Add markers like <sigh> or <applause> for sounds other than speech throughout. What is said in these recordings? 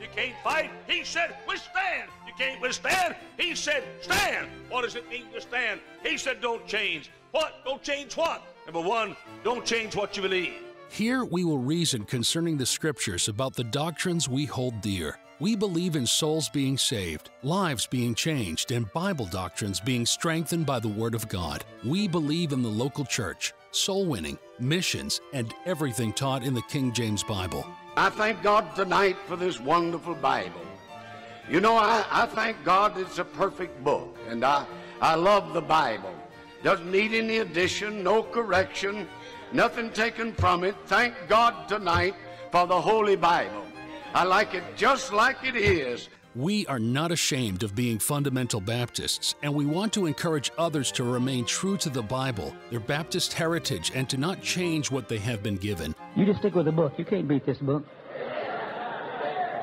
You can't fight. He said, withstand. You can't withstand. He said, stand. What does it mean to stand? He said, don't change. What? Don't change what? Number one, don't change what you believe. Here we will reason concerning the scriptures about the doctrines we hold dear. We believe in souls being saved, lives being changed, and Bible doctrines being strengthened by the Word of God. We believe in the local church, soul winning, missions, and everything taught in the King James Bible. I thank God tonight for this wonderful Bible. You know, I, I thank God it's a perfect book, and I, I love the Bible. Doesn't need any addition, no correction, nothing taken from it. Thank God tonight for the Holy Bible. I like it just like it is. We are not ashamed of being fundamental Baptists, and we want to encourage others to remain true to the Bible, their Baptist heritage, and to not change what they have been given. You just stick with the book. You can't beat this book.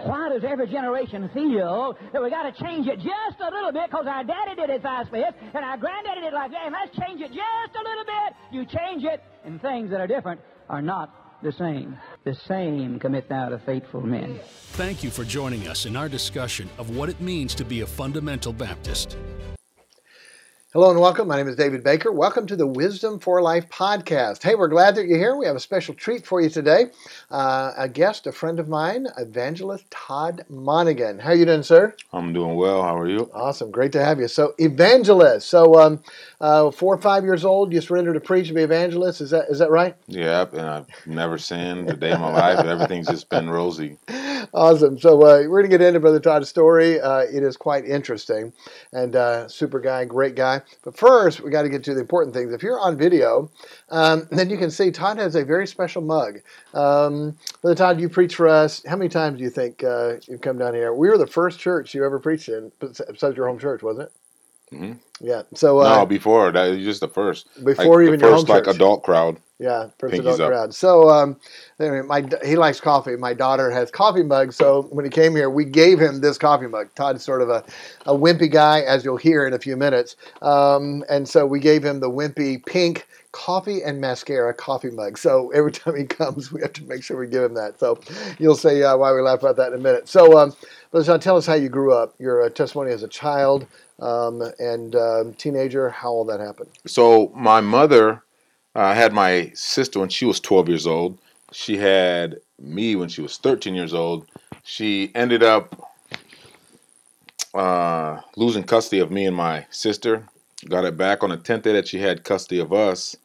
Why does every generation feel that we got to change it just a little bit because our daddy did it like this and our granddaddy did it like that, and let's change it just a little bit? You change it, and things that are different are not the same. The same commit thou to faithful men. Thank you for joining us in our discussion of what it means to be a fundamental Baptist. Hello and welcome. My name is David Baker. Welcome to the Wisdom for Life podcast. Hey, we're glad that you're here. We have a special treat for you today. Uh, a guest, a friend of mine, evangelist Todd Monaghan. How are you doing, sir? I'm doing well. How are you? Awesome. Great to have you. So, evangelist. So, um, uh, four or five years old, you surrendered to preach and be evangelist. Is that is that right? Yep. And I've never sinned a day in my life. Everything's just been rosy. <laughs> Awesome. So, uh, we're going to get into Brother Todd's story. Uh, it is quite interesting and uh, super guy, great guy. But first, we got to get to the important things. If you're on video, um, then you can see Todd has a very special mug. Um, Brother Todd, you preach for us. How many times do you think uh, you've come down here? We were the first church you ever preached in, besides your home church, wasn't it? Mm-hmm. Yeah. So uh, no, before that, just the first. Before like, even the first your like church. adult crowd. Yeah, first Pinkies adult up. crowd. So um, anyway, my he likes coffee. My daughter has coffee mugs. So when he came here, we gave him this coffee mug. Todd's sort of a, a wimpy guy, as you'll hear in a few minutes. Um, and so we gave him the wimpy pink coffee and mascara coffee mug. So every time he comes, we have to make sure we give him that. So you'll see uh, why we laugh about that in a minute. So, um, Brother Todd, tell us how you grew up. Your uh, testimony as a child um, and um, teenager. How all that happened. So my mother uh, had my sister when she was 12 years old. She had me when she was 13 years old. She ended up uh, losing custody of me and my sister. Got it back on the 10th day that she had custody of us.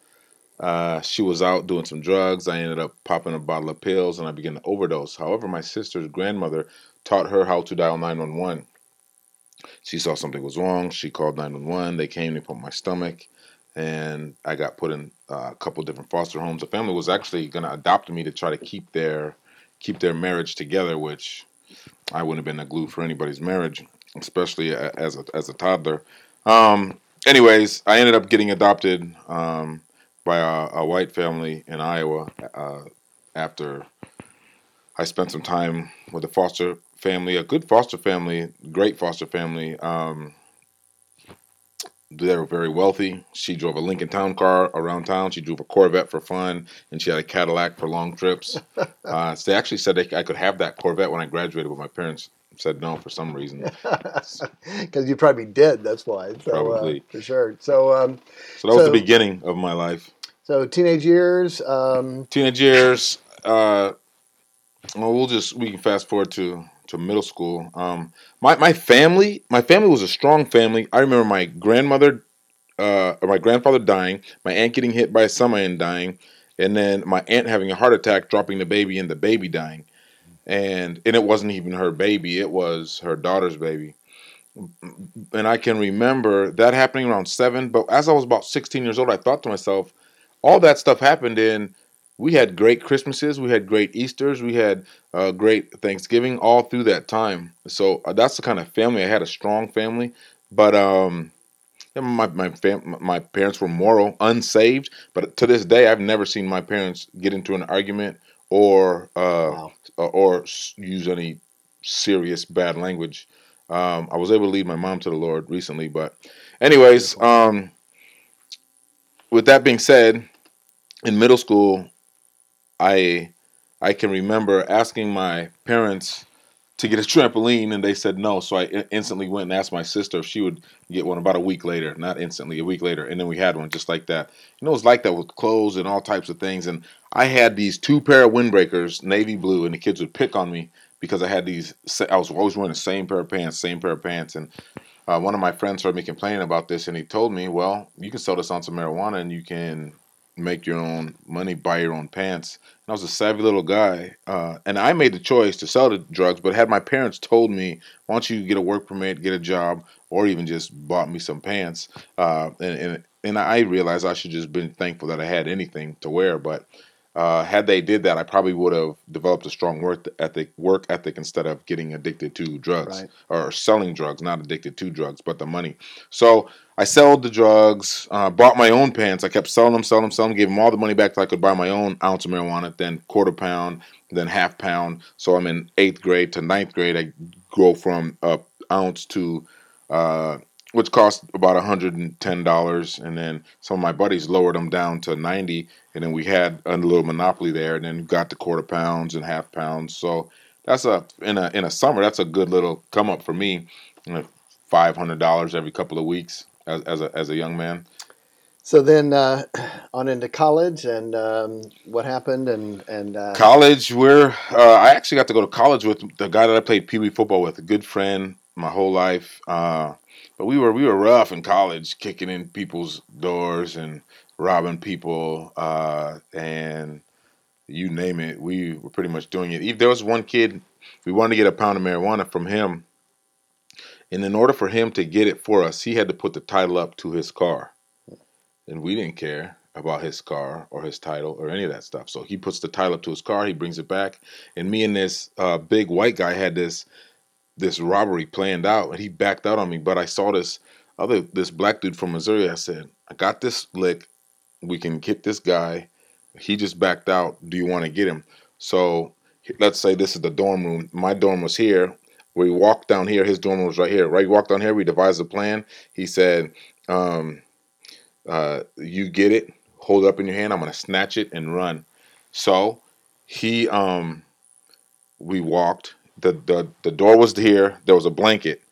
Uh, she was out doing some drugs. I ended up popping a bottle of pills and I began to overdose. However, my sister's grandmother taught her how to dial 911. She saw something was wrong. She called 911. They came, they put my stomach, and I got put in uh, a couple different foster homes. The family was actually going to adopt me to try to keep their keep their marriage together, which I wouldn't have been a glue for anybody's marriage, especially as a, as a toddler. Um, anyways, I ended up getting adopted um, by a, a white family in Iowa uh, after I spent some time with a foster family, a good foster family, great foster family. Um, they were very wealthy. She drove a Lincoln Town car around town. She drove a Corvette for fun, and she had a Cadillac for long trips. <laughs> uh, so they actually said they, I could have that Corvette when I graduated, but my parents said no for some reason. <laughs> Because you'd probably be dead. That's why. So, Probably. uh, for sure. So, um, So that was the beginning of my life. so teenage years. Um, Teenage years. Uh, well, we'll just we can fast forward to to middle school. Um, my my family, my family was a strong family. I remember my grandmother, uh, or my grandfather dying, my aunt getting hit by a semi and dying, and then my aunt having a heart attack, dropping the baby, and the baby dying. And and it wasn't even her baby; it was her daughter's baby. And I can remember that happening around seven. But as I was about sixteen years old, I thought to myself, all that stuff happened in we had great Christmases, we had great Easter's, we had uh, great Thanksgiving all through that time. So uh, that's the kind of family I had a strong family, but um, my my fam- my parents were moral, unsaved. But to this day, I've never seen my parents get into an argument or uh, wow. or use any serious bad language. Um, I was able to lead my mom to the Lord recently, but anyways, um, with that being said, in middle school, I I can remember asking my parents to get a trampoline and they said no so i instantly went and asked my sister if she would get one about a week later not instantly a week later and then we had one just like that. You know it was like that with clothes and all types of things and i had these two pair of windbreakers navy blue and the kids would pick on me because i had these i was always wearing the same pair of pants same pair of pants and uh, one of my friends heard me complaining about this and he told me well you can sell this on some marijuana and you can make your own money, buy your own pants. And I was a savvy little guy, uh, and I made the choice to sell the drugs. But had my parents told me, "Why don't you get a work permit, get a job, or even just bought me some pants," uh, and, and and I realized I should just been thankful that I had anything to wear. But uh, had they did that, I probably would have developed a strong work ethic, work ethic instead of getting addicted to drugs right. or selling drugs, not addicted to drugs, but the money. So I sold the drugs, uh, bought my own pants. I kept selling them, selling them, selling them, gave them all the money back so I could buy my own ounce of marijuana, then quarter pound, then half pound. So I'm in eighth grade to ninth grade. I grow from a ounce to uh, which cost about $110 and then some of my buddies lowered them down to 90 and then we had a little monopoly there and then got the quarter pounds and half pounds. So that's a in a in a summer that's a good little come up for me $500 every couple of weeks as, as a as a young man. So then uh, on into college and um, what happened and and uh... college where uh, I actually got to go to college with the guy that I played pee wee football with a good friend my whole life. Uh, but we were we were rough in college, kicking in people's doors and robbing people, uh, and you name it. We were pretty much doing it. If there was one kid, we wanted to get a pound of marijuana from him, and in order for him to get it for us, he had to put the title up to his car, and we didn't care about his car or his title or any of that stuff. So he puts the title up to his car, he brings it back, and me and this uh, big white guy had this this robbery planned out, and he backed out on me. But I saw this other this black dude from Missouri. I said, I got this lick. We can get this guy. He just backed out. Do you want to get him? So let's say this is the dorm room. My dorm was here. We walked down here. His dorm was right here. Right, we walked down here. We devised a plan. He said, um, uh, "You get it. Hold it up in your hand. I'm gonna snatch it and run." So he, um, we walked the the the door was here. There was a blanket.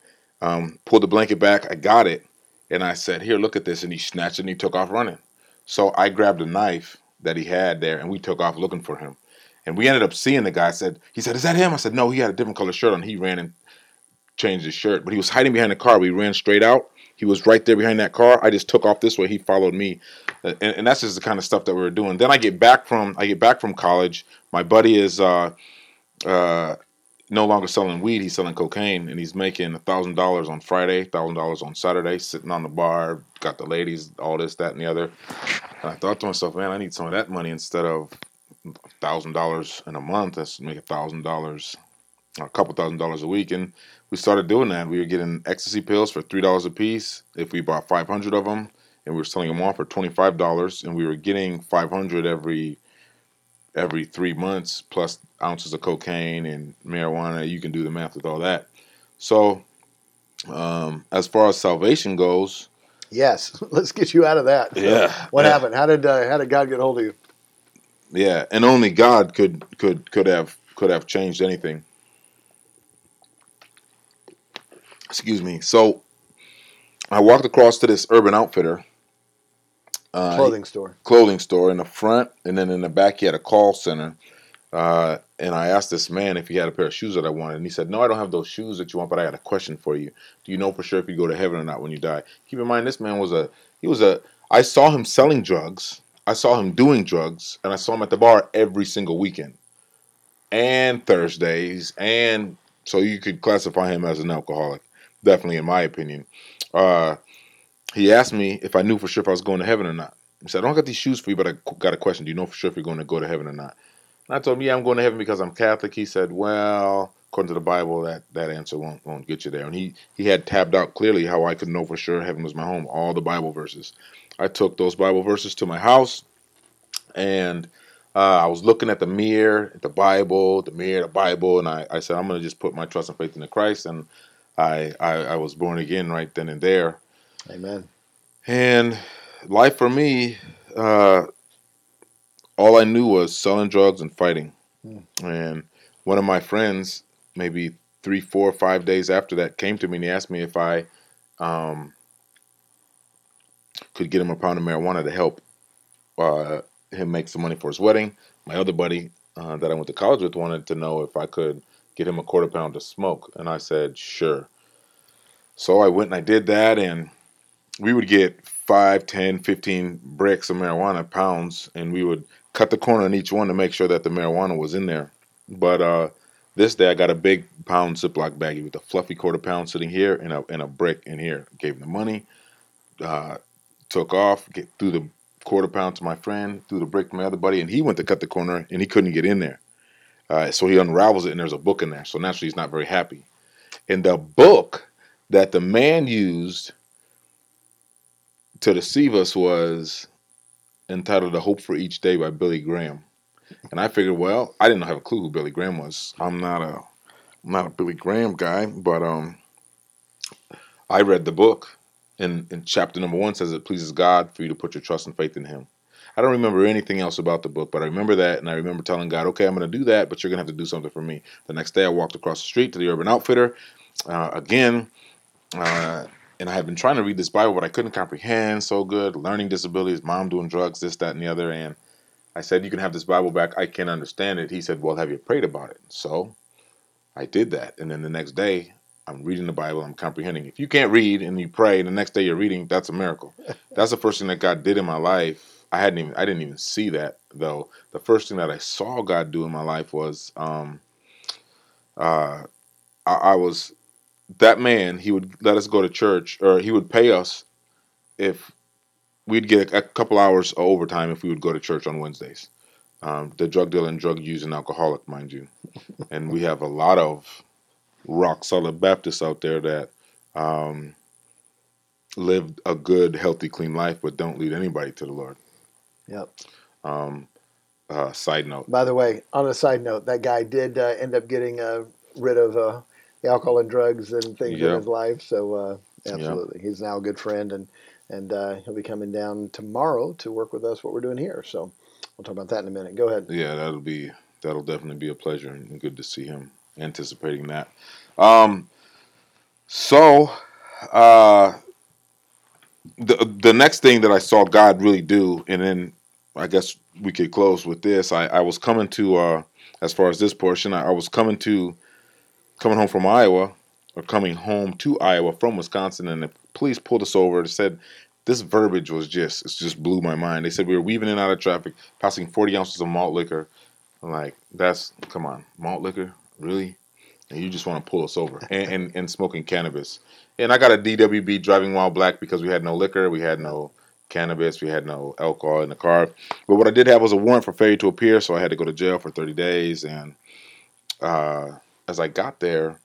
Um, pulled the blanket back. I got it, and I said, "Here, look at this." And he snatched it and he took off running. So I grabbed a knife that he had there, and we took off looking for him. And we ended up seeing the guy. I said, "He said, is that him?" I said, "No, he had a different color shirt on." He ran and changed his shirt, but he was hiding behind the car. We ran straight out. He was right there behind that car. I just took off this way. He followed me, and, and that's just the kind of stuff that we were doing. Then I get back from I get back from college. My buddy is uh, uh, no longer selling weed, he's selling cocaine, and he's making a thousand dollars on Friday, thousand dollars on Saturday, sitting on the bar, got the ladies, all this, that, and the other. And I thought to myself, man, I need some of that money instead of thousand dollars in a month. Let's make a thousand dollars, a couple thousand dollars a week, and we started doing that. We were getting ecstasy pills for three dollars a piece if we bought five hundred of them, and we were selling them off for twenty five dollars, and we were getting five hundred every every three months plus ounces of cocaine and marijuana. You can do the math with all that. So, um, as far as salvation goes, yes, <laughs> let's get you out of that. Yeah. <laughs> what yeah. happened? How did uh, how did God get hold of you? Yeah, and only God could could could have could have changed anything. Excuse me. So, I walked across to this Urban Outfitter uh, clothing store. Clothing store in the front, and then in the back he had a call center. Uh, and I asked this man if he had a pair of shoes that I wanted, and he said, "No, I don't have those shoes that you want, but I got a question for you. Do you know for sure if you go to heaven or not when you die?" Keep in mind, this man was a he was a. I saw him selling drugs. I saw him doing drugs, and I saw him at the bar every single weekend, and Thursdays, and so you could classify him as an alcoholic, definitely in my opinion. Uh, he asked me if I knew for sure if I was going to heaven or not. He said, I don't got these shoes for you, but I got a question. Do you know for sure if you're going to go to heaven or not? And I told him, yeah, I'm going to heaven because I'm Catholic. He said, well, according to the Bible, that, that answer won't, won't get you there. And he, he had tabbed out clearly how I could know for sure heaven was my home, all the Bible verses. I took those Bible verses to my house and uh, I was looking at the mirror, at the Bible, the mirror, the Bible, and I, I said, I'm going to just put my trust and faith in Christ. And I, I, I was born again right then and there. Amen. And life for me, uh, all I knew was selling drugs and fighting. Mm. And one of my friends, maybe three, four, five days after that, came to me and he asked me if I um, could get him a pound of marijuana to help uh, him make some money for his wedding. My other buddy uh, that I went to college with wanted to know if I could get him a quarter pound to smoke. And I said, sure. So I went and I did that, and we would get 5, 10, 15 bricks of marijuana, pounds, and we would cut the corner on each one to make sure that the marijuana was in there. But uh, this day I got a big pound Ziploc baggie with a fluffy quarter pound sitting here and a, and a brick in here. Gave him the money, uh, took off, get through the quarter pound to my friend, threw the brick to my other buddy, and he went to cut the corner and he couldn't get in there. Uh, so he unravels it and there's a book in there. So naturally he's not very happy. And the book that the man used to deceive us was entitled "A Hope for Each Day" by Billy Graham, and I figured, well, I didn't have a clue who Billy Graham was. I'm not a, I'm not a Billy Graham guy, but um, I read the book, and in chapter number one says it pleases God for you to put your trust and faith in Him. I don't remember anything else about the book, but I remember that, and I remember telling God, "Okay, I'm going to do that, but you're going to have to do something for me." The next day, I walked across the street to the Urban Outfitter. Uh, again, uh, and I had been trying to read this Bible, but I couldn't comprehend so good. Learning disabilities, mom doing drugs, this, that, and the other. And I said, You can have this Bible back. I can't understand it. He said, Well, have you prayed about it? So I did that. And then the next day, I'm reading the Bible, I'm comprehending. If you can't read and you pray, and the next day you're reading, that's a miracle. <laughs> that's the first thing that God did in my life. I hadn't even I didn't even see that though. The first thing that I saw God do in my life was um uh I, I was that man, he would let us go to church, or he would pay us if we'd get a, couple hours of overtime if we would go to church on Wednesdays. Um, the drug dealer and drug using alcoholic, mind you, and we have a lot of rock solid Baptists out there that um, live a good, healthy, clean life, but don't lead anybody to the Lord. Yep. Um, uh, side note. By the way, on a side note, that guy did uh, end up getting uh, rid of uh, alcohol and drugs and things in his life. So uh, absolutely, he's now a good friend, and and uh, he'll be coming down tomorrow to work with us what we're doing here. So we'll talk about that in a minute. Go ahead. Yeah, that'll be that'll definitely be a pleasure and good to see him. Anticipating that. Um, so uh, the the next thing that I saw God really do, and then I guess we could close with this. I, I was coming to uh, as far as this portion, I, I was coming to coming home from Iowa or coming home to Iowa from Wisconsin, and the police pulled us over and said this verbiage was just it just blew my mind. They said we were weaving in out of traffic, passing 40 ounces of malt liquor. I'm like, that's come on, malt liquor, really? And you just want to pull us over and, and, and smoking cannabis. And I got a DWB driving while black because we had no liquor, we had no cannabis, we had no alcohol in the car. But what I did have was a warrant for failure to appear, so I had to go to jail for 30 days. And uh, as I got there,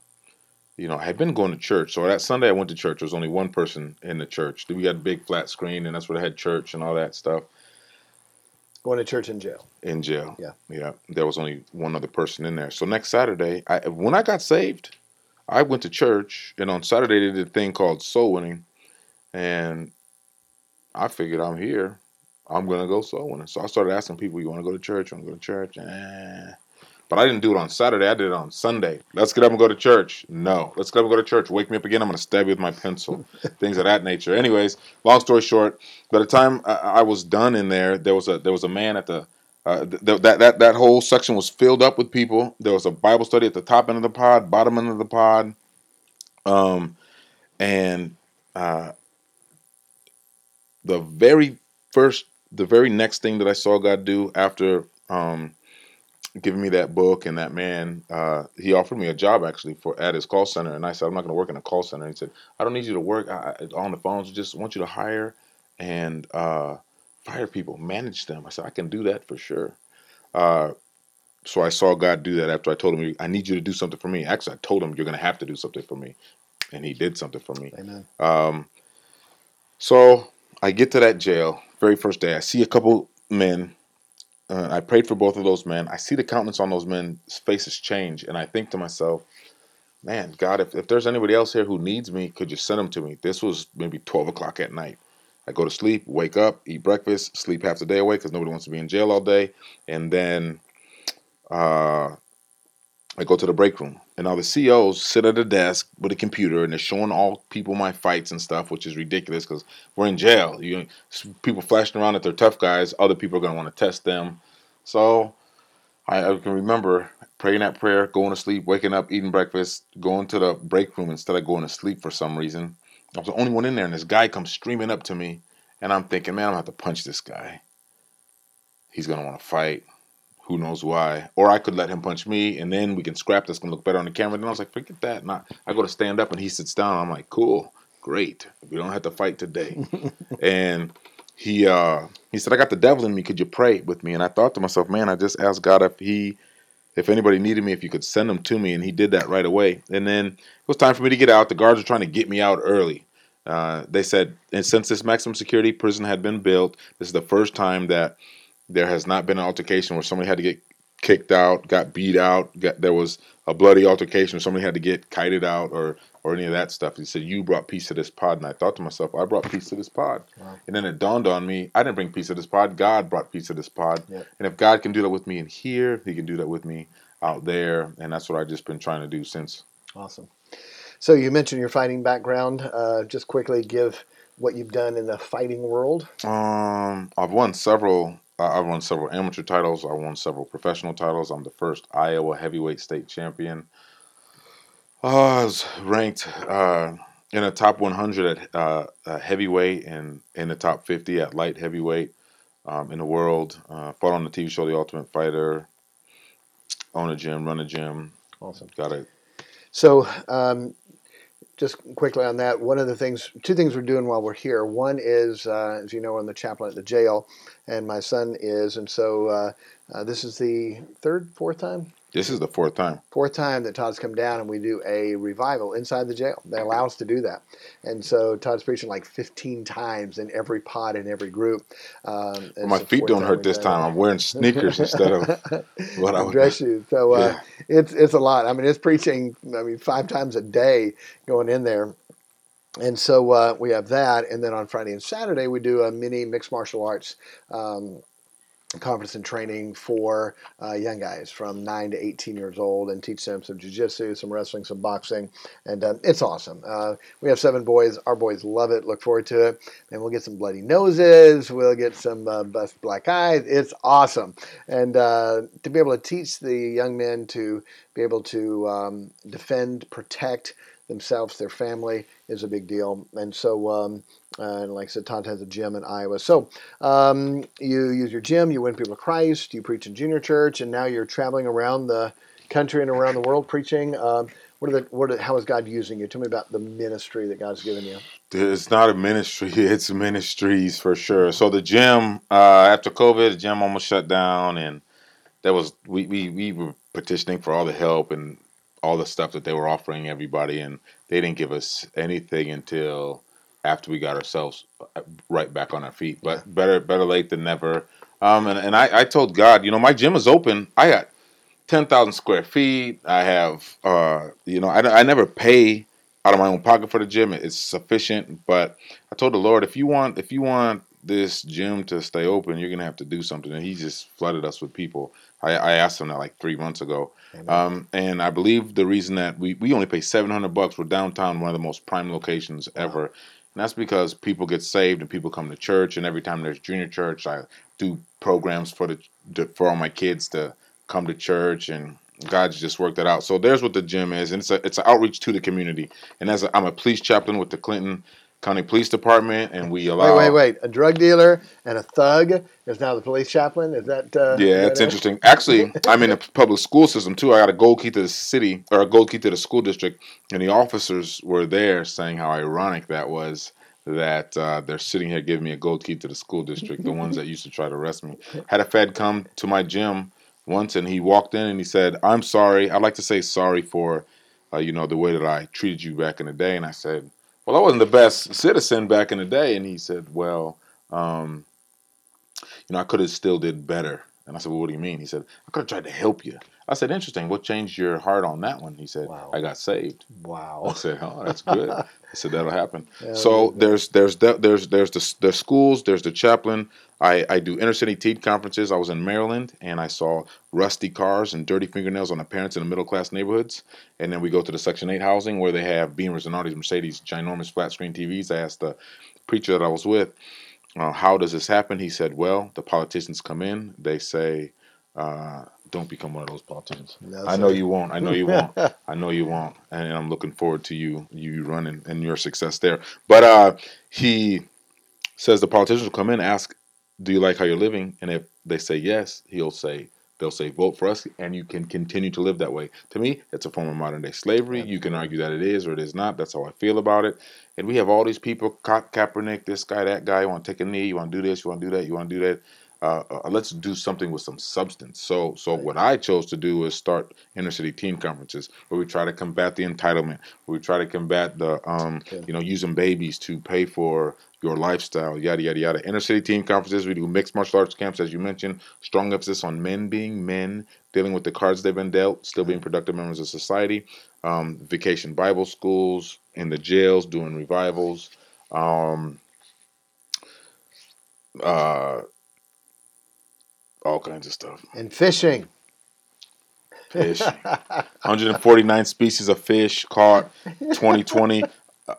you know, I had been going to church. So that Sunday I went to church. There was only one person in the church. We had a big flat screen, and that's where they had church and all that stuff. Going to church in jail. In jail. Yeah. Yeah. There was only one other person in there. So next Saturday, I when I got saved, I went to church, and on Saturday they did a thing called soul winning, and I figured I'm here. I'm gonna go soul winning. So I started asking people, "You want to go to church? You Want to go to church?" Eh. But I didn't do it on Saturday. I did it on Sunday. Let's get up and go to church. No. Let's get up and go to church. Wake me up again. I'm going to stab you with my pencil. <laughs> Things of that nature. Anyways, long story short, by the time I, was done in there, there was a there was a man at the uh, th- that that that whole section was filled up with people. There was a Bible study at the top end of the pod, bottom end of the pod, um, and uh, the very first, the very next thing that I saw God do after um, giving me that book and that man uh, he offered me a job actually for at his call center and i said i'm not going to work in a call center he said i don't need you to work I, on the phones just want you to hire and uh, fire people, manage them. I said, I can do that for sure. Uh, so I saw God do that after I told him, I need you to do something for me. Actually, I told him, you're going to have to do something for me. And he did something for me. Amen. Um, so I get to that jail, very first day. I see a couple men. Uh, I prayed for both of those men. I see the countenance on those men's faces change. And I think to myself, man, God, if, if there's anybody else here who needs me, could you send them to me? This was maybe 12 o'clock at night. I go to sleep, wake up, eat breakfast, sleep half the day away because nobody wants to be in jail all day. And then uh, I go to the break room, and all the CEOs sit at a desk with a computer, and they're showing all people my fights and stuff, which is ridiculous because we're in jail. You people flashing around that they're tough guys. Other people are gonna want to test them. So I, I, can remember praying that prayer, going to sleep, waking up, eating breakfast, going to the break room instead of going to sleep for some reason. I was the only one in there, and this guy comes streaming up to me, and I'm thinking, man, I'm gonna have to punch this guy. He's gonna want to fight. Who knows why? Or I could let him punch me, and then we can scrap That's Gonna look better on the camera. Then I was like, forget that. Not. I go to stand up, and he sits down. I'm like, cool, great. We don't have to fight today. <laughs> and he uh, he said, I got the devil in me. Could you pray with me? And I thought to myself, man, I just asked God if he if anybody needed me, if you could send them to me, and he did that right away. And then it was time for me to get out. The guards were trying to get me out early. Uh, they said, and since this maximum security prison had been built, this is the first time that there has not been an altercation where somebody had to get kicked out, got beat out, got, there was a bloody altercation, where somebody had to get kited out, or or any of that stuff. He said, "You brought peace to this pod," and I thought to myself, "I brought peace to this pod." Wow. And then it dawned on me, I didn't bring peace to this pod. God brought peace to this pod, yep. and if God can do that with me in here, He can do that with me out there, and that's what I've just been trying to do since. Awesome. So you mentioned your fighting background. Uh, just quickly give what you've done in the fighting world. Um, I've won several I've won several amateur titles. I won several professional titles. I'm the first Iowa heavyweight state champion. Uh, I was ranked uh, in the top 100 at uh, heavyweight and in the top 50 at light heavyweight um, in the world. Uh, fought on the TV show The Ultimate Fighter. Own a gym, run a gym. Awesome. Got it. So um, just quickly on that, one of the things, two things we're doing while we're here. One is, uh, as you know, I'm the chaplain at the jail, and my son is, and so uh, uh, this is the third, fourth time. This is the fourth time. Fourth time that Todd's come down and we do a revival inside the jail. They allow us to do that. And so Todd's preaching like 15 times in every pod in every group. Um, well, my feet don't hurt this time. I'm wearing sneakers instead of <laughs> what I would dress shoes. So uh, yeah. it's it's a lot. I mean, it's preaching. I mean, five times a day going in there. And so uh, we have that, and then on Friday and Saturday we do a mini mixed martial arts um, conference and training for uh, young guys from 9 to 18 years old and teach them some jiu-jitsu some wrestling some boxing and uh, it's awesome. Uh, we have seven boys. Our boys love it. Look forward to it. And we'll get some bloody noses. We'll get some uh, bust black eyes. It's awesome. And uh, to be able to teach the young men to be able to um, defend protect themselves, their family is a big deal. And so, um, uh, like I said, Todd has a gym in Iowa. So um, you use your gym, you win people to Christ, you preach in junior church, and now you're traveling around the country and around the world preaching. Um, what are the what? Are, how is God using you? Tell me about the ministry that God's given you. It's not a ministry; <laughs> it's ministries for sure. So the gym, uh, after COVID, the gym almost shut down, and that was we, we we were petitioning for all the help and all the stuff that they were offering everybody, and they didn't give us anything until after we got ourselves uh, right back on our feet. But better better late than never. Um, and and I, I told God, you know, my gym is open. I got ten thousand square feet. I have, uh, you know, I, I never pay out of my own pocket for the gym. It's sufficient. But I told the Lord, if you want, if you want this gym to stay open, you're gonna have to do something. And He just flooded us with people. I, I asked them that like three months ago, um, and I believe the reason that we, we only pay seven hundred bucks for downtown, one of the most prime locations ever, and that's because people get saved and people come to church, and every time there's junior church, I do programs for the for all my kids to come to church, and God's just worked that out. So there's what the gym is, and it's a it's an outreach to the community. And as i am a police chaplain with the Clinton County Police Department, and we allow. Wait, wait, wait! A drug dealer and a thug is now the police chaplain. Is that? Uh, yeah, it's interesting. Actually, I'm in a <laughs> public school system too. I got a gold key to the city or a gold key to the school district, and the officers were there saying how ironic that was that uh, they're sitting here giving me a gold key to the school district. the ones that used to try to arrest me. Had a Fed come to my gym once, and he walked in and he said, "I'm sorry. I'd like to say sorry for, uh, you know, the way that I treated you back in the day." And I said, "Well, I wasn't the best citizen back in the day." And he said, "Well, um, you know, I could have still did better." And I said, "Well, what do you mean?" He said, "I could have tried to help you." I said, "Interesting. What changed your heart on that one?" He said, Wow. "I got saved." Wow. I said, "Oh, that's good." I said, "That'll happen." <laughs> Yeah, so that'll there's there's the, there's there's the the schools, there's the chaplain. I I do inner city teen conferences. I was in Maryland and I saw rusty cars and dirty fingernails on the parents in the middle class neighborhoods. And then we go to the Section Eight housing where they have Beamers and all these Mercedes ginormous flat screen TVs. I asked the preacher that I was with, uh, "How does this happen?" He said, "Well, the politicians come in. They say." Uh, don't become one of those politicians. No, I know you won't. I know you won't. <laughs> I know you won't, and I'm looking forward to you you running and your success there. But uh, he says the politicians will come in, ask, "Do you like how you're living?" And if they say yes, he'll say they'll say vote for us, and you can continue to live that way. To me, it's a form of modern day slavery. You can argue that it is or it is not. That's how I feel about it. And we have all these people, Ka- Kaepernick, this guy, that guy. You want to take a knee? You want to do this? You want to do that? You want to do that? Uh, uh, let's do something with some substance. So, so what I chose to do is start inner city teen conferences where we try to combat the entitlement, where we try to combat the, um, you know, using babies to pay for your lifestyle, yada yada yada. Inner city teen conferences. We do mixed martial arts camps, as you mentioned. Strong emphasis on men being men, dealing with the cards they've been dealt, still being productive members of society. Um, vacation Bible schools in the jails, doing revivals. Um, uh, all kinds of stuff. And fishing. Fish. <laughs> 149 species of fish caught. 2020. uh,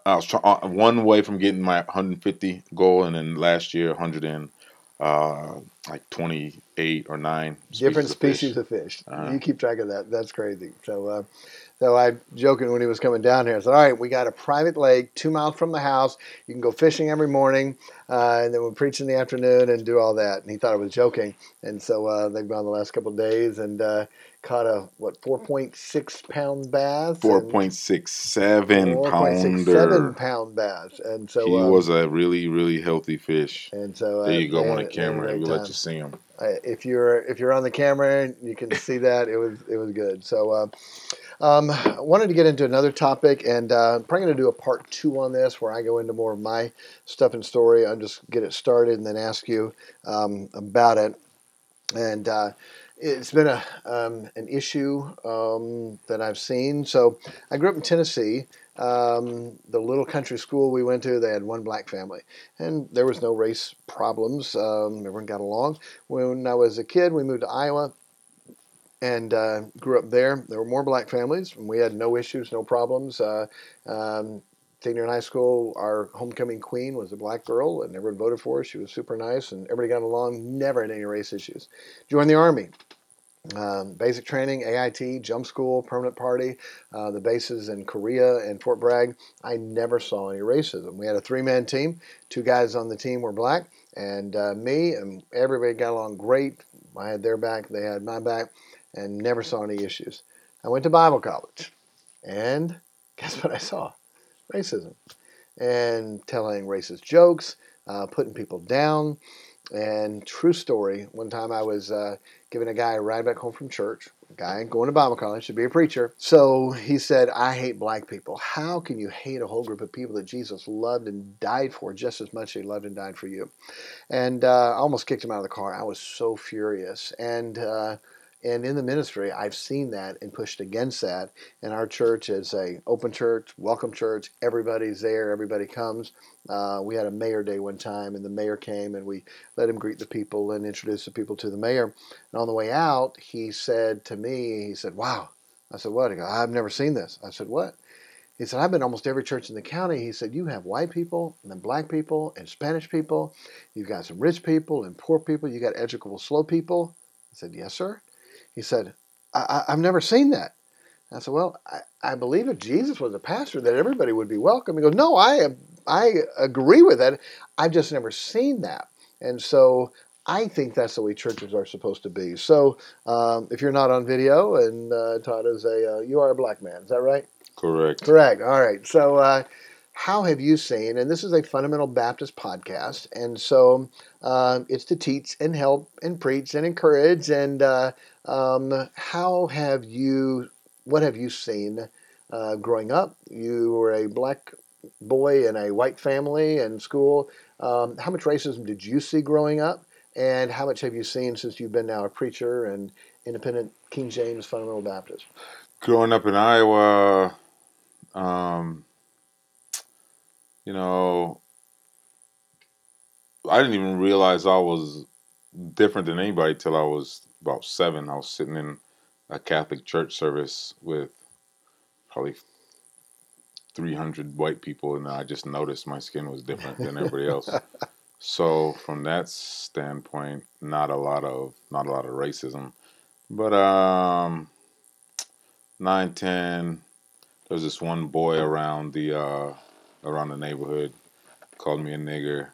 I was try- uh, one way from getting my 150 goal, and then last year 100 and uh, like 28 or nine. different of fish. species of fish. Uh-huh. You keep track of that. That's crazy. So, uh, so I joking when he was coming down here. I said, "All right, we got a private lake two miles from the house. You can go fishing every morning, uh, and then we'll preach in the afternoon and do all that." And he thought I was joking. And so uh, they've gone the last couple of days and uh, caught a what 4.6 pound bass. and 4.67 4.67 pounder. pound bass. And so He um, was a really, really healthy fish. And so uh, There you go on the they had a camera. great We'll let you see him. Uh, if you're if you're on the camera, you can see that it was it was good. So, uh, um, I wanted to get into another topic, and uh, I'm probably going to do a part two on this, where I go into more of my stuff and story. I'll just get it started and then ask you um, about it. And uh, it's been a um, an issue um, that I've seen. So, I grew up in Tennessee. Um, the little country school we went to, they had one black family, and there was no race problems. Um, everyone got along. When I was a kid, we moved to Iowa and uh, grew up there. There were more black families, and we had no issues, no problems. Uh, um, senior in high school, our homecoming queen was a black girl, and everyone voted for her. She was super nice, and everybody got along. Never had any race issues. Joined the army. Um, basic training, AIT, jump school, permanent party, uh, the bases in Korea and Fort Bragg. I never saw any racism. We had a three-man team. Two guys on the team were black, and uh, me and everybody got along great. I had their back, they had my back, and never saw any issues. I went to Bible college, and <laughs> guess what I saw? Racism, and telling racist jokes, uh, putting people down. And true story, one time I was uh, giving a guy a ride back home from church, a guy going to Bible college, should be a preacher. So he said, I hate black people. How can you hate a whole group of people that Jesus loved and died for just as much as he loved and died for you? And uh, I almost kicked him out of the car. I was so furious. And uh, and in the ministry, I've seen that and pushed against that. And our church is a open church, welcome church. Everybody's there. Everybody comes. Uh, we had a mayor day one time, and the mayor came, and we let him greet the people and introduce the people to the mayor. And on the way out, he said to me, he said, "Wow." I said, "What?" He goes, "I've never seen this." I said, "What?" He said, I've been almost every church in the county. He said, You have white people, and then black people, and Spanish people. You've got some rich people and poor people. You got educable, slow people. I said, Yes, sir. He said, I, I, I've never seen that. I said, Well, I, I believe if Jesus was a pastor, that everybody would be welcome. He goes, No, I, I agree with that. I've just never seen that. And so I think that's the way churches are supposed to be. So um, if you're not on video, and uh, Todd is a, uh, you are a black man, is that right? Correct. Correct. All right. So, uh, how have you seen, and this is a fundamental Baptist podcast, and so uh, it's to teach and help and preach and encourage. And uh, um, how have you, what have you seen uh, growing up? You were a black boy in a white family and school. Um, how much racism did you see growing up? And how much have you seen since you've been now a preacher and independent King James fundamental Baptist? Growing up in Iowa, um, you know, I didn't even realize I was different than anybody till I was about seven. I was sitting in a Catholic church service with probably 300 white people, and I just noticed my skin was different than everybody else. <laughs> so from that standpoint, not a lot of not a lot of racism, but um, nine ten. There was this one boy around the uh, around the neighborhood called me a nigger,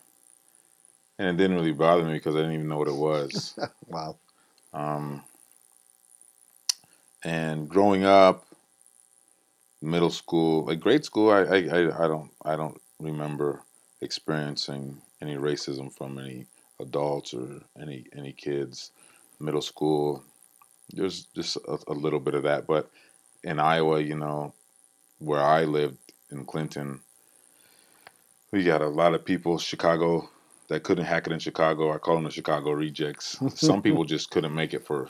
and it didn't really bother me because I didn't even know what it was. <laughs> wow. Um, and growing up, middle school, like grade school, I, I, I, I don't I don't remember experiencing any racism from any adults or any any kids. Middle school, there's just a, a little bit of that, but in Iowa, you know, where I lived in Clinton, we got a lot of people Chicago that couldn't hack it in Chicago. I call them the Chicago rejects. <laughs> some people just couldn't make it for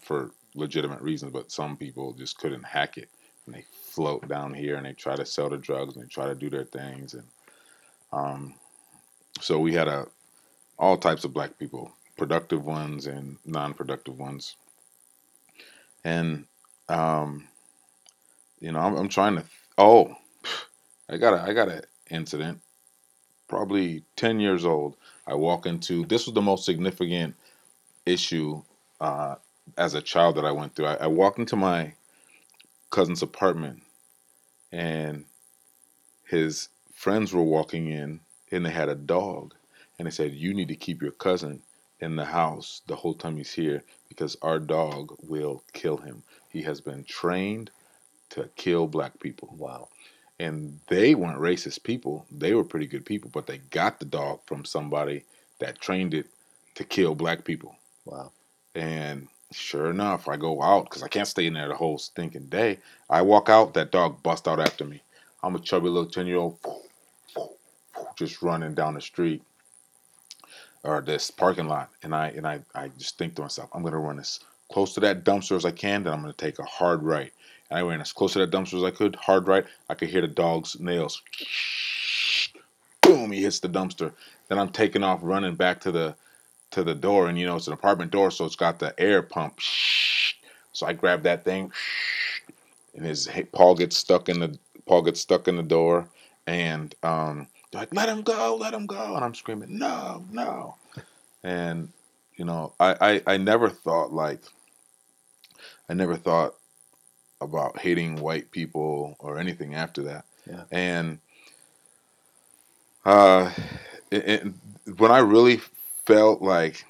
for legitimate reasons, but some people just couldn't hack it, and they float down here and they try to sell the drugs and they try to do their things, and um, so we had a all types of black people, productive ones and non-productive ones, and um, you know I'm, I'm trying to. Oh, I got a I got an incident probably 10 years old, I walk into this was the most significant issue uh, as a child that I went through. I, I walked into my cousin's apartment and his friends were walking in and they had a dog and they said you need to keep your cousin in the house the whole time he's here because our dog will kill him. He has been trained to kill black people. Wow and they weren't racist people. They were pretty good people, but they got the dog from somebody that trained it to kill black people. Wow. And sure enough, I go out because I can't stay in there the whole stinking day. I walk out, that dog bust out after me. I'm a chubby little 10 year old just running down the street or this parking lot. And I and I, I just think to myself, I'm gonna run as close to that dumpster as I can, then I'm gonna take a hard right. I ran as close to that dumpster as I could, hard right. I could hear the dog's nails. Boom! He hits the dumpster. Then I'm taking off, running back to the to the door, and you know it's an apartment door, so it's got the air pump. So I grab that thing, and his Paul gets stuck in the Paul gets stuck in the door, and um, they're like, "Let him go! Let him go!" And I'm screaming, "No, no!" And you know, I I, I never thought like I never thought about hating white people or anything after that. Yeah. And uh, it, it, when I really felt like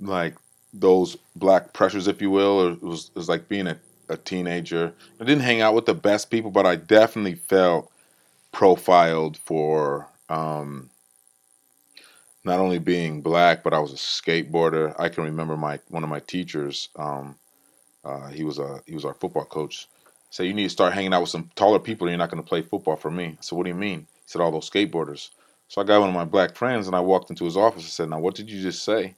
like those black pressures, if you will, it was, it was like being a, a teenager. I didn't hang out with the best people, but I definitely felt profiled for um, not only being black, but I was a skateboarder. I can remember my one of my teachers. Um, uh, he was a he was our football coach. Said you need to start hanging out with some taller people, or you're not going to play football for me. So what do you mean? He said all those skateboarders. So I got one of my black friends, and I walked into his office and said, "Now what did you just say?"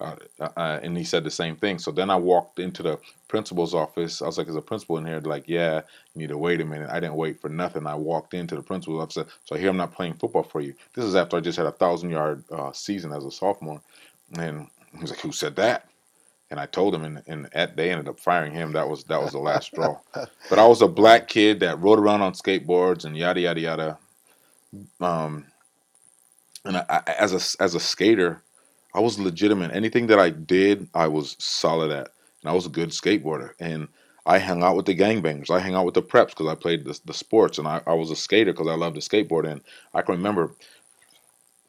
Uh, uh, and he said the same thing. So then I walked into the principal's office. I was like, "Is a principal in here?" They're like, "Yeah." You need to wait a minute. I didn't wait for nothing. I walked into the principal's office. So here I'm not playing football for you. This is after I just had a thousand yard uh, season as a sophomore. And he was like, "Who said that?" And I told him, and, and at, they ended up firing him. That was that was the last straw. <laughs> But I was a black kid that rode around on skateboards and yada yada yada. Um, and I, I, as a as a skater, I was legitimate. Anything that I did, I was solid at, and I was a good skateboarder. And I hung out with the gangbangers. I hung out with the preps because I played the, the sports, and I, I was a skater because I loved to skateboard. And I can remember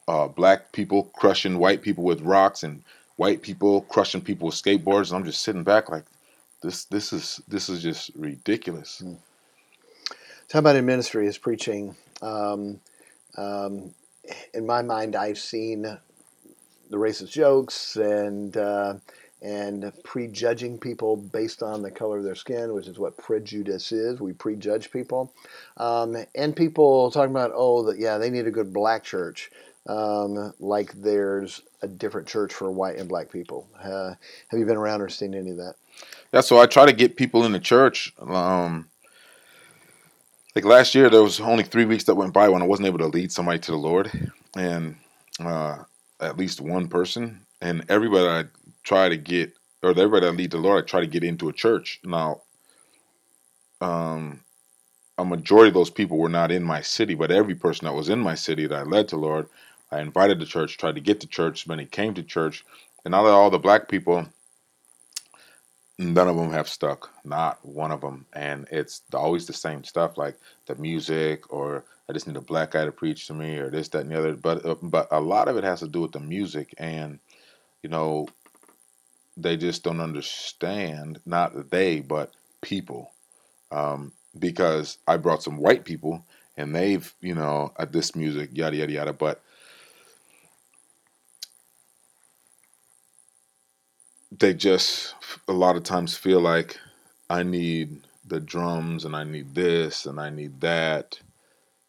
uh, black people crushing white people with rocks and white people crushing people with skateboards, and I'm just sitting back like, this this is this is just ridiculous. Talk about in ministry is preaching. Um, um, in my mind, I've seen the racist jokes and uh, and prejudging people based on the color of their skin, which is what prejudice is. We prejudge people, um, and people talking about oh, that yeah, they need a good black church, um, like there's a different church for white and black people. Uh, have you been around or seen any of that? Yeah, so I try to get people in the church. Um, like last year, there was only three weeks that went by when I wasn't able to lead somebody to the Lord, and uh, at least one person, and everybody I try to get, or everybody I lead the Lord, I try to get into a church. Now, um, a majority of those people were not in my city, but every person that was in my city that I led to Lord, I invited the church, tried to get to church. Many came to church, and now that all the black people, none of them have stuck, not one of them, and it's always the same stuff, like the music, or I just need a black guy to preach to me, or this, that, and the other. But uh, but a lot of it has to do with the music, and you know, they just don't understand. Not they, but people, um, because I brought some white people, and they've you know at this music, yada yada yada, but they just a lot of times feel like I need the drums and I need this and I need that,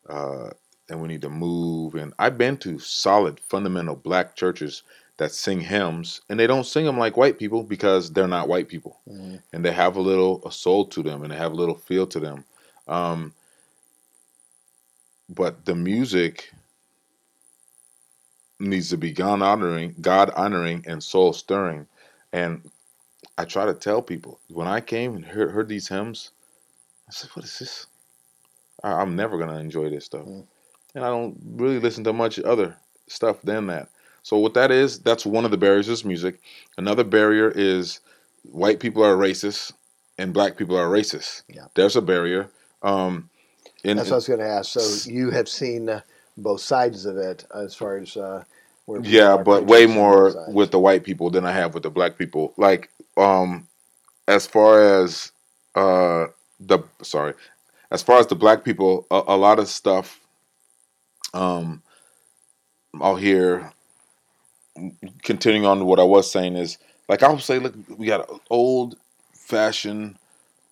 uh, and we need to move. And I've been to solid, fundamental black churches that sing hymns, and they don't sing them like white people because they're not white people, mm-hmm. and they have a little a soul to them and they have a little feel to them. Um, but the music needs to be God honoring, God honoring, and soul stirring. And I try to tell people when I came and heard, heard these hymns, I said, "What is this? I, am never gonna enjoy this stuff." Mm. And I don't really listen to much other stuff than that. So what that is, that's one of the barriers is music. Another barrier is white people are racist and black people are racist. Yeah. There's a barrier. Um, in, that's what I was going to ask. So you have seen uh, both sides of it as far as uh, yeah, but way more with the white people than I have with the black people. Like, um, as far as uh the sorry, as far as the black people, a, a lot of stuff. Um, I'll hear. Continuing on what I was saying is like I'll say, look, we got old fashioned,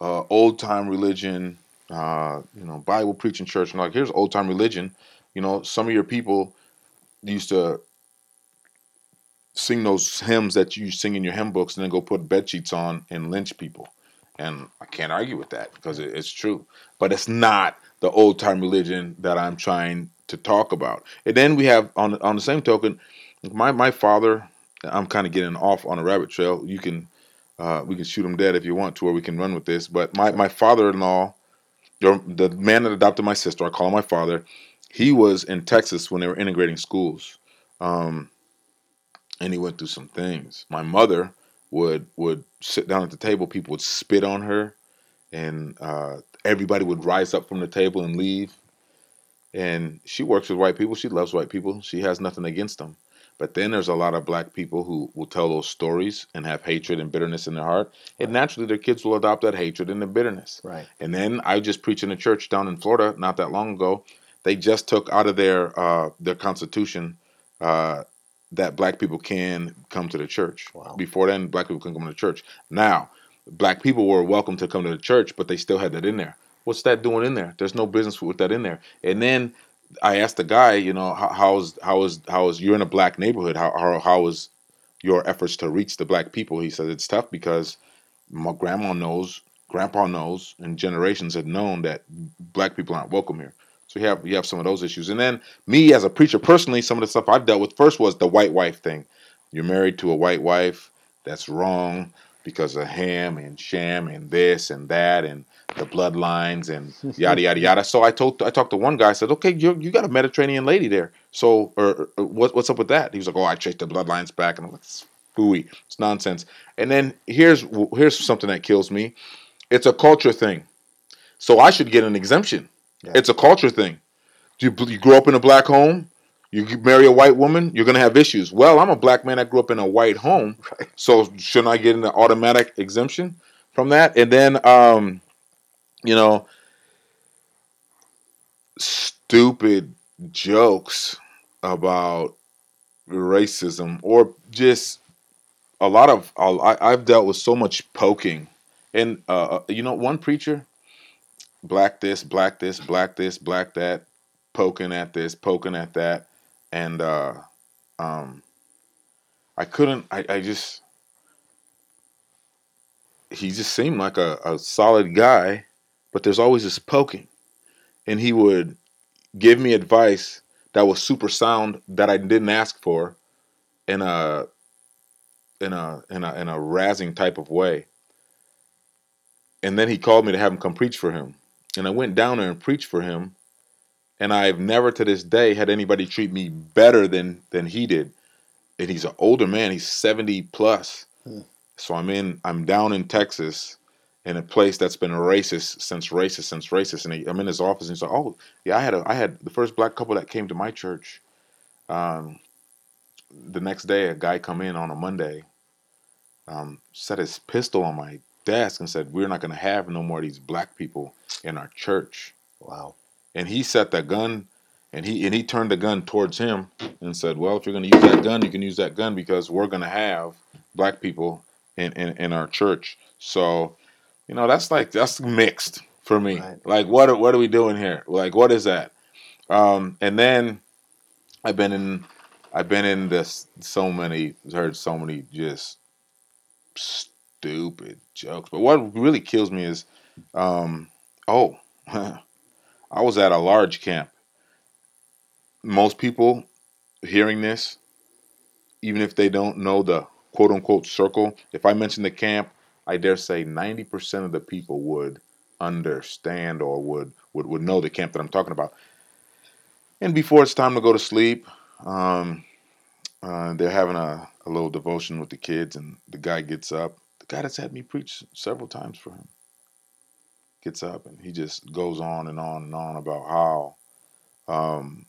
uh, old time religion, uh, you know, Bible preaching church, and like here's old time religion. You know, some of your people used to sing those hymns that you sing in your hymn books and then go put bed sheets on and lynch people. And I can't argue with that because it's true. But it's not the old time religion that I'm trying to talk about. And then we have on on the same token, my my father. I'm kind of getting off on a rabbit trail. You can uh, we can shoot him dead if you want to, or we can run with this. But my my father-in-law, the man that adopted my sister, I call him my father. He was in Texas when they were integrating schools. Um, and he went through some things. My mother would would sit down at the table, people would spit on her, and uh, everybody would rise up from the table and leave. And she works with white people. She loves white people. She has nothing against them. But then there's a lot of black people who will tell those stories and have hatred and bitterness in their heart. And naturally, their kids will adopt that hatred and the bitterness. Right. And then I just preached in a church down in Florida not that long ago. They just took out of their uh, their constitution uh, that black people can come to the church. Wow. Before then, black people couldn't come to the church. Now, black people were welcome to come to the church, but they still had that in there. What's that doing in there? There's no business with that in there. And then I asked the guy, you know, how, how's how is how is you're in a black neighborhood? How how how is your efforts to reach the black people? He said it's tough because my grandma knows, grandpa knows, and generations have known that black people aren't welcome here. So you have you have some of those issues. And then me as a preacher personally, some of the stuff I've dealt with first was the white wife thing. You're married to a white wife, that's wrong because of ham and Shem and this and that and the bloodlines and yada yada <laughs> yada. So I told I talked to one guy. I said, "Okay, you you got a Mediterranean lady there. So or, or what, what's up with that?" He was like, "Oh, I traced the bloodlines back." And I'm like, "It's fooey. It's nonsense." And then here's here's something that kills me. It's a culture thing. So I should get an exemption. Yeah. It's a culture thing. You, you grow up in a black home, you marry a white woman, you're gonna have issues. Well, I'm a black man that grew up in a white home, <laughs> right. so shouldn't I get an automatic exemption from that? And then, um, you know, stupid jokes about racism or just a lot of I, I've dealt with so much poking, and uh, you know, one preacher, black this, black this, black this, black that, poking at this, poking at that, and uh, um, I couldn't. I, I just he just seemed like a, a solid guy, but there's always this poking, and he would give me advice that was super sound that I didn't ask for, in a in a in a in a razzing type of way. And then he called me to have him come preach for him. And I went down there and preached for him. And I've never to this day had anybody treat me better than than he did. And he's an older man, he's 70 plus. Hmm. So I'm in I'm down in Texas in a place that's been racist since racist since racist. And he, I'm in his office and he's like, Oh, yeah, I had a I had the first black couple that came to my church. Um, the next day a guy come in on a Monday um, set his pistol on my desk and said, "We're not going to have no more of these black people in our church." Wow. And he set the gun, and he and he turned the gun towards him and said, "Well, if you're going to use that gun, you can use that gun because we're going to have black people in, in in our church." So, you know, that's like that's mixed for me. Right. Like, what what are we doing here? Like, what is that? Um, and then I've been in I've been in this so many heard so many just stupid jokes. But what really kills me is, um, oh, <laughs> I was at a large camp. Most people hearing this, even if they don't know the quote unquote circle, if I mention the camp, I dare say 90% of the people would understand or would, would, would know the camp that I'm talking about. And before it's time to go to sleep, um, uh, they're having a, a little devotion with the kids, and the guy gets up. Guy that's had me preach several times for him gets up and he just goes on and on and on about how um,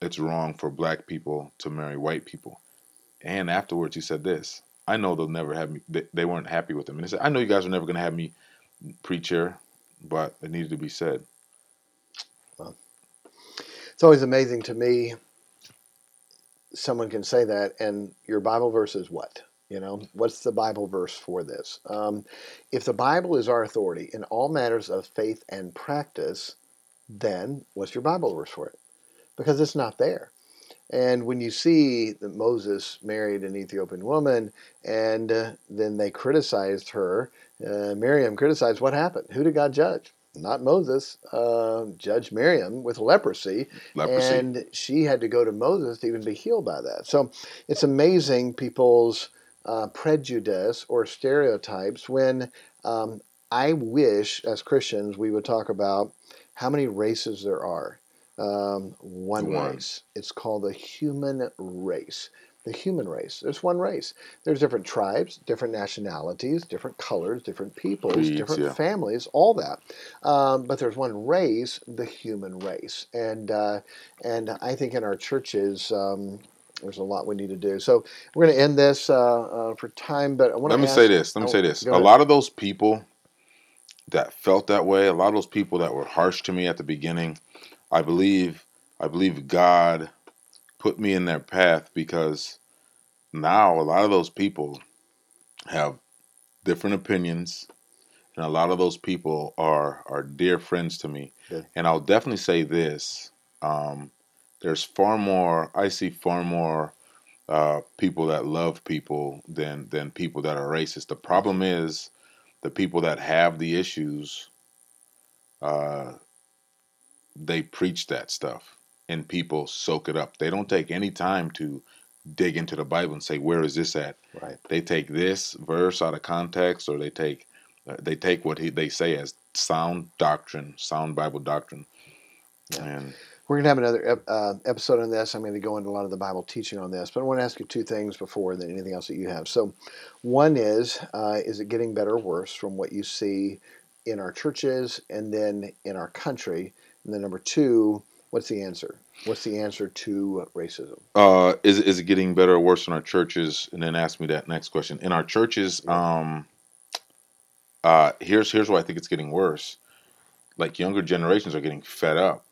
it's wrong for black people to marry white people. And afterwards, he said this I know they'll never have me, they, they weren't happy with him. And he said, I know you guys are never going to have me preach here, but it needed to be said. Well, it's always amazing to me someone can say that, and your Bible verse is what? You know, what's the Bible verse for this? Um, if the Bible is our authority in all matters of faith and practice, then what's your Bible verse for it? Because it's not there. And when you see that Moses married an Ethiopian woman and uh, then they criticized her, uh, Miriam criticized what happened. Who did God judge? not Moses, uh, Judge Miriam with leprosy, leprosy, and she had to go to Moses to even be healed by that. So it's amazing people's uh, prejudice or stereotypes when um, I wish, as Christians, we would talk about how many races there are. Um, one, one race. It's called the human race the human race. There's one race. There's different tribes, different nationalities, different colors, different peoples, different yeah. families, all that. Um, but there's one race, the human race, and uh, and I think in our churches. There's a lot we need to do. So we're going to end this uh, uh, for time, but I want to. Let me ask, say this. Let me oh, say this. A lot of those people that felt that way, a lot of those people that were harsh to me at the beginning, I believe, I believe God put me in their path because now a lot of those people have different opinions and a lot of those people are are dear friends to me yeah. and i'll definitely say this um, there's far more i see far more uh, people that love people than than people that are racist the problem is the people that have the issues uh, they preach that stuff and people soak it up they don't take any time to dig into the Bible and say, where is this at? Right. They take this verse out of context, or they take uh, they take what he, they say as sound doctrine, sound Bible doctrine. Yeah. And we're going to have another uh, episode on this. I'm going to go into a lot of the Bible teaching on this, but I want to ask you two things before than anything else that you have. So, one is, uh, is it getting better or worse from what you see in our churches and then in our country? And then number two, what's the answer? What's the answer to racism? Uh, is is it getting better or worse in our churches? And then ask me that next question. In our churches, um, uh, here's here's why I think it's getting worse. Like younger generations are getting fed up,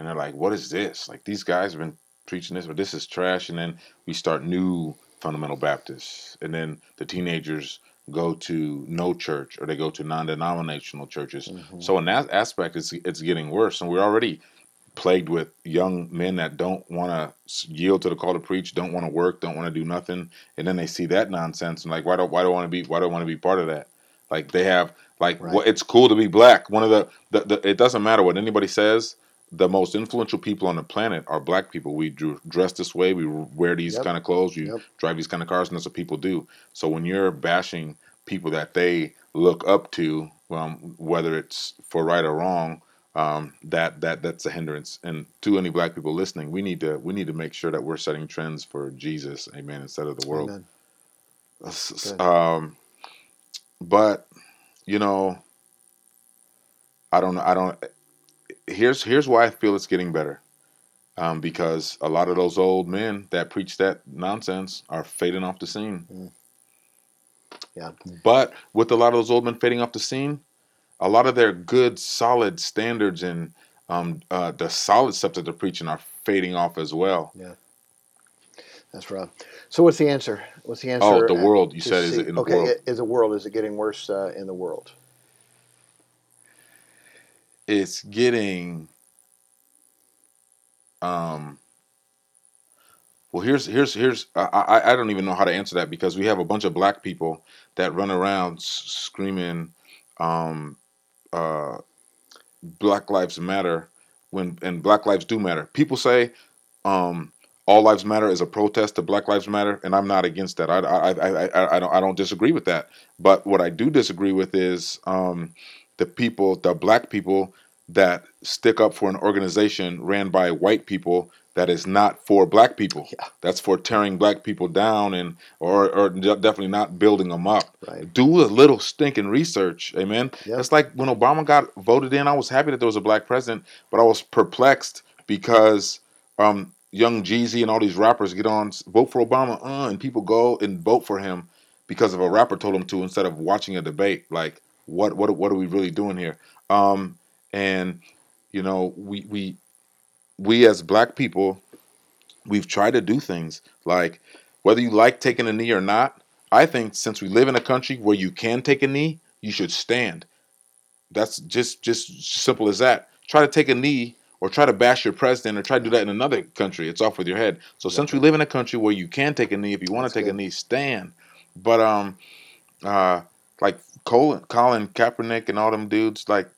and they're like, "What is this? Like these guys have been preaching this, but this is trash." And then we start new fundamental Baptists, and then the teenagers go to no church or they go to non-denominational churches. Mm-hmm. So in that aspect, it's it's getting worse, and we're already plagued with young men that don't want to yield to the call to preach, don't want to work, don't want to do nothing, and then they see that nonsense and like, why don't why do I want to be why do I want to be part of that? Like they have like Right. what it's cool to be black. One of the, the, the it doesn't matter what anybody says. The most influential people on the planet are black people. We dr- dress this way. We wear these Yep. kind of clothes. We Yep. drive these kind of cars, and that's what people do. So when you're bashing people that they look up to, um, whether it's for right or wrong, um, that that that's a hindrance. And to any black people listening, we need to we need to make sure that we're setting trends for Jesus, Amen, instead of the world. Amen. S- s- Good. Um, but you know, I don't. I don't. Here's here's why I feel it's getting better. Um, because a lot of those old men that preach that nonsense are fading off the scene. Yeah. But with a lot of those old men fading off the scene, a lot of their good, solid standards and um, uh, the solid stuff that they're preaching are fading off as well. Yeah. That's rough. So what's the answer? What's the answer? Oh, the world. You said is it in the okay, world? is the world is it getting worse uh, in the world? It's getting um well here's here's here's I, I don't even know how to answer that because we have a bunch of black people that run around screaming um uh black lives matter when and black lives do matter. People say um all lives matter is a protest to black lives matter and i'm not against that. I i i i, I don't i don't disagree with that. But what i do disagree with is um the people the black people that stick up for an organization ran by white people that is not for black people Yeah. that's for tearing black people down and or or definitely not building them up Right. do a little stinking research amen Yep. it's like when obama got voted in i was happy that there was a black president but i was perplexed because um young jeezy and all these rappers get on vote for obama uh, and people go and vote for him because of a rapper told them to instead of watching a debate like what what what are we really doing here? Um and you know we we we as black people we've tried to do things like whether you like taking a knee or not i think since we live in a country where you can take a knee you should stand. That's just just simple as that. Try to take a knee or try to bash your president or try to do that in another country. It's off with your head. So since we live in a country where you can take a knee if you want to take a knee stand. But um uh like colin colin kaepernick and all them dudes like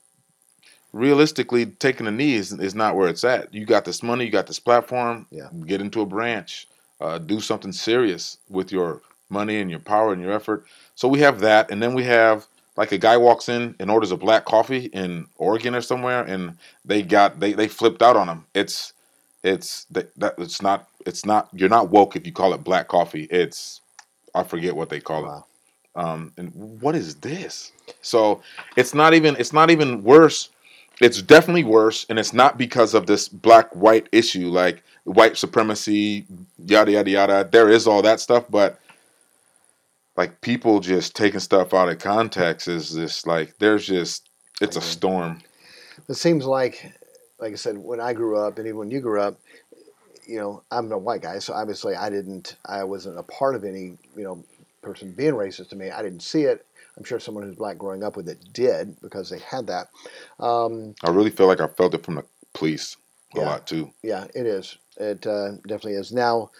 realistically taking a knee is, is not where it's at. You got this money you got this platform Yeah. get into a branch uh, do something serious with your money and your power and your effort. So we have that and then we have like a guy walks in and orders a black coffee in oregon or somewhere and they got they, they flipped out on him. It's it's that, that it's not it's not you're not woke if you call it black coffee. It's i forget what they call Wow. it um and what is this? So it's not even it's not even worse it's definitely worse and it's not because of this black white issue like white supremacy yada yada yada. There is all that stuff but like people just taking stuff out of context is just like there's just it's a storm. It seems like, like I said, when I grew up, and even when you grew up, you know, I'm a white guy, so obviously I didn't, I wasn't a part of any, you know, person being racist to me. I didn't see it. I'm sure someone who's black growing up with it did because they had that. Um, i really feel like i felt it from the police a Yeah. lot too yeah, it is. It uh, definitely is. Now,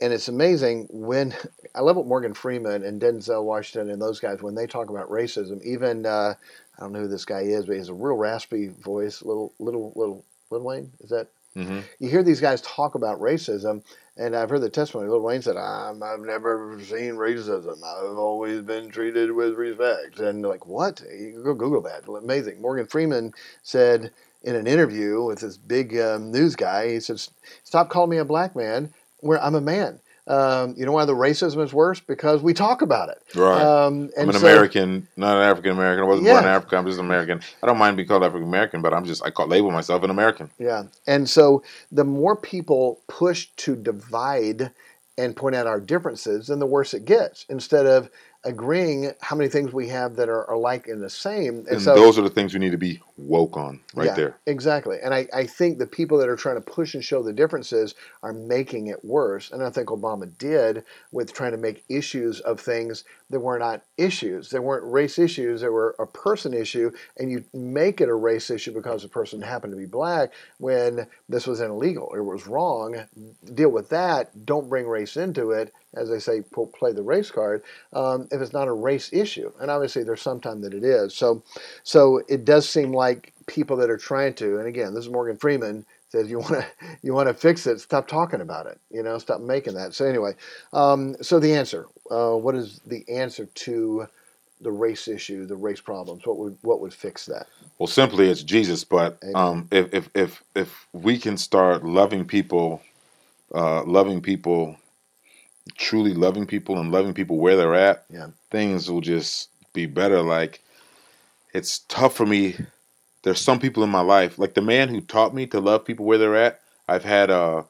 and it's amazing when I love what Morgan Freeman and Denzel Washington and those guys when they talk about racism. Even uh, I don't know who this guy is, but he has a real raspy voice. Little, little, little, Lil Wayne. Is that? Hmm You hear these guys talk about racism, and I've heard the testimony. Lil Wayne said, "I've never seen racism. I've always been treated with respect." And like, what? You go Google that. Amazing. Morgan Freeman said in an interview with this big um, news guy, he says, "Stop calling me a black man. Where I'm a man." Um, you know why the racism is worse? Because we talk about it. right Um, and i'm an so- american not an african american i wasn't born in africa i'm just an american i don't mind being called african american but i'm just i call label myself an american Yeah. And so the more people push to divide and point out our differences, then the worse it gets. Instead of agreeing how many things we have that are alike and the same. And, And so those are the things we need to be woke on right yeah, there. Exactly. And I, I think the people that are trying to push and show the differences are making it worse. And I think Obama did with trying to make issues of things that were not issues. They weren't race issues, they were a person issue. And you make it a race issue because the person happened to be black when this was illegal or was wrong. Deal with that. Don't bring race into it. As they say, play the race card. Um, if it's not a race issue, and obviously there's some time that it is. So, so it does seem like people that are trying to, and again, this is Morgan Freeman says you want to <laughs> you want to fix it. Stop talking about it. You know, stop making that. So anyway, um, so the answer. Uh, what is the answer to the race issue, the race problems? What would what would fix that? Well, simply it's Jesus. But um, if if if if we can start loving people, uh, loving people, truly loving people, and loving people where they're at, Yeah. things will just be better. Like it's tough for me. There's some people in my life, like the man who taught me to love people where they're at. I've had uh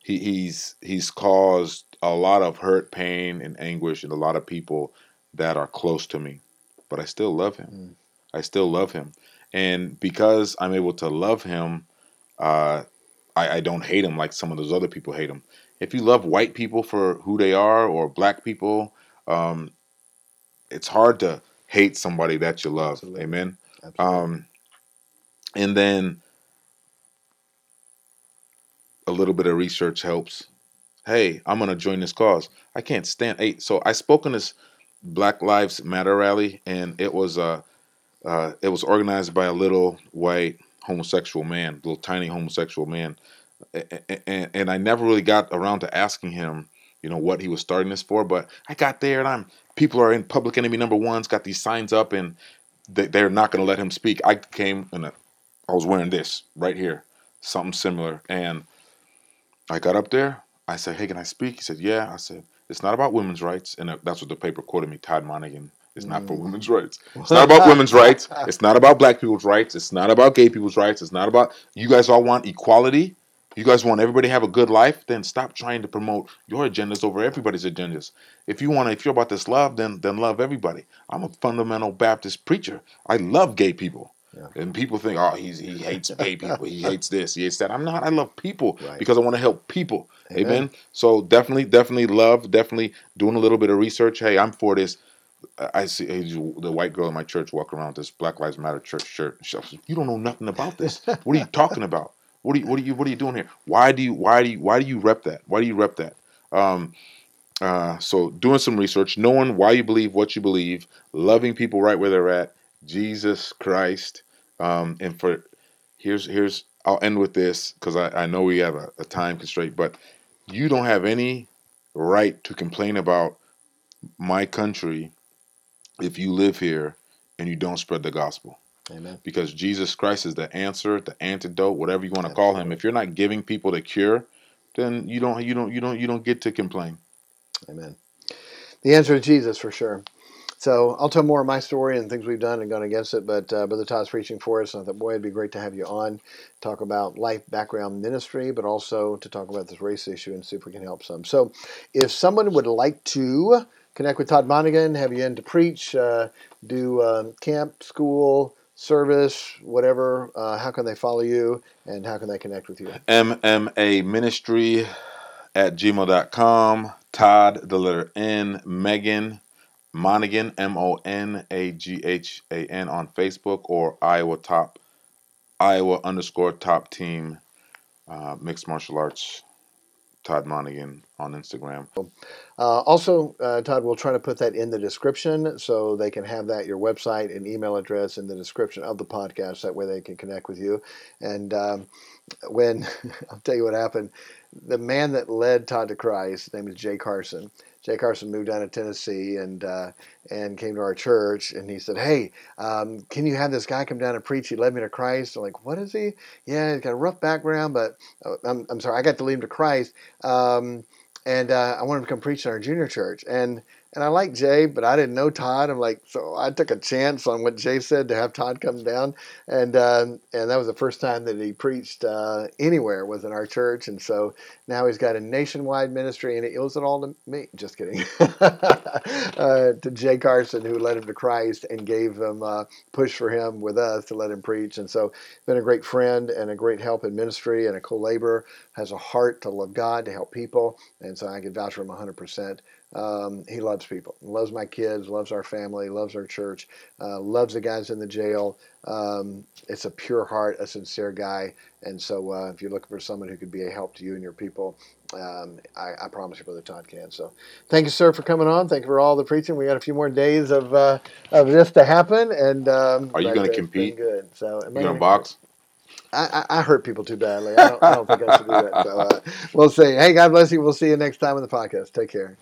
he, he's he's caused a lot of hurt, pain, and anguish in a lot of people that are close to me. But I still love him. I still love him, and because I'm able to love him, uh, I, I don't hate him like some of those other people hate him. If you love white people for who they are or black people, um, it's hard to hate somebody that you love. Absolutely. Amen. Absolutely. Um, and then a little bit of research helps. Hey, I'm gonna join this cause. I can't stand. Hey, so I spoke in this Black Lives Matter rally, and it was uh, uh, it was organized by a little white homosexual man, little tiny homosexual man, and, and I never really got around to asking him, you know, what he was starting this for. But I got there, and I'm people are in public enemy number one's got these signs up, and they, they're not going to let him speak. I came and I was wearing this right here, something similar, and I got up there. I said, "Hey, can I speak?" He said, "Yeah." I said, "It's not about women's rights," and uh, that's what the paper quoted me. Todd Monaghan. It's not for women's mm. rights. It's not about women's rights. It's not about black people's rights. It's not about gay people's rights. It's not about you guys all want equality. You guys want everybody to have a good life. Then stop trying to promote your agendas over everybody's agendas. If you want to, if you're about this love, then then love everybody. I'm a fundamental Baptist preacher. I love gay people. And people think, oh, he's, he <laughs> hates gay people. He hates this. He hates that. I'm not. I love people Right. because I want to help people. Amen. Amen. So definitely, definitely love. Definitely doing a little bit of research. Hey, I'm for this. I see the white girl in my church walk around with this Black Lives Matter church shirt. She goes, You don't know nothing about this. What are you talking <laughs> about? What are you? What are you? What are you doing here? Why do you? Why do you? Why do you rep that? Why do you rep that? Um, uh, so doing some research, knowing why you believe what you believe, loving people right where they're at, Jesus Christ, um, and for here's here's I'll end with this because I, I know we have a, a time constraint, but you don't have any right to complain about my country if you live here and you don't spread the gospel Amen. because Jesus Christ is the answer, the antidote, whatever you want to call him. If you're not giving people the cure, then you don't you don't you don't you don't get to complain. Amen. The answer is Jesus for sure. So I'll tell more of my story and things we've done and gone against it. But uh, Brother Todd's preaching for us, and I thought, boy, it'd be great to have you on, talk about life background ministry, but also to talk about this race issue and see if we can help some. So, if someone would like to connect with Todd Monaghan, have you in to preach, uh, do uh, camp, school, service, whatever, uh, how can they follow you and how can they connect with you? MMA ministry at gmail.com. Todd, the letter N, Megan, Monaghan, M O N A G H A N on Facebook or Iowa Top, Iowa underscore top team, uh, mixed martial arts, Todd Monaghan on Instagram. Uh, also, uh, Todd, we'll try to put that in the description so they can have that, your website and email address in the description of the podcast. That way they can connect with you. And um, when, <laughs> I'll tell you what happened, the man that led Todd to Christ, his name is Jay Carson. Jay Carson moved down to Tennessee and uh, and came to our church and he said, "Hey, um, can you have this guy come down and preach? He led me to Christ." I'm like, "What is he? Yeah, he's got a rough background, but uh, I'm, I'm sorry, I got to lead him to Christ." Um, and uh, I wanted him to come preach in our junior church. And and I like Jay, but I didn't know Todd. I'm like, so I took a chance on what Jay said to have Todd come down, and um, and that was the first time that he preached uh, anywhere was in our church, and so now he's got a nationwide ministry, and he owes it all to me. Just kidding, <laughs> uh, to Jay Carson who led him to Christ and gave him uh, push for him with us to let him preach, and so been a great friend and a great help in ministry and a co-laborer. Has a heart to love God to help people, and so I can vouch for him 100 percent. Um, he loves people, loves my kids, loves our family, loves our church, uh, loves the guys in the jail. Um, it's a pure heart, a sincere guy. And so, uh, if you're looking for someone who could be a help to you and your people, um, I, I, promise you, Brother Todd can. So, thank you, sir, for coming on. Thank you for all the preaching. We got a few more days of uh, of this to happen. And um, are you going to compete? Good. So, you going to box? I, I, hurt people too badly. I don't, I don't think I should do that. So uh, we'll see. Hey, God bless you. We'll see you next time on the podcast. Take care.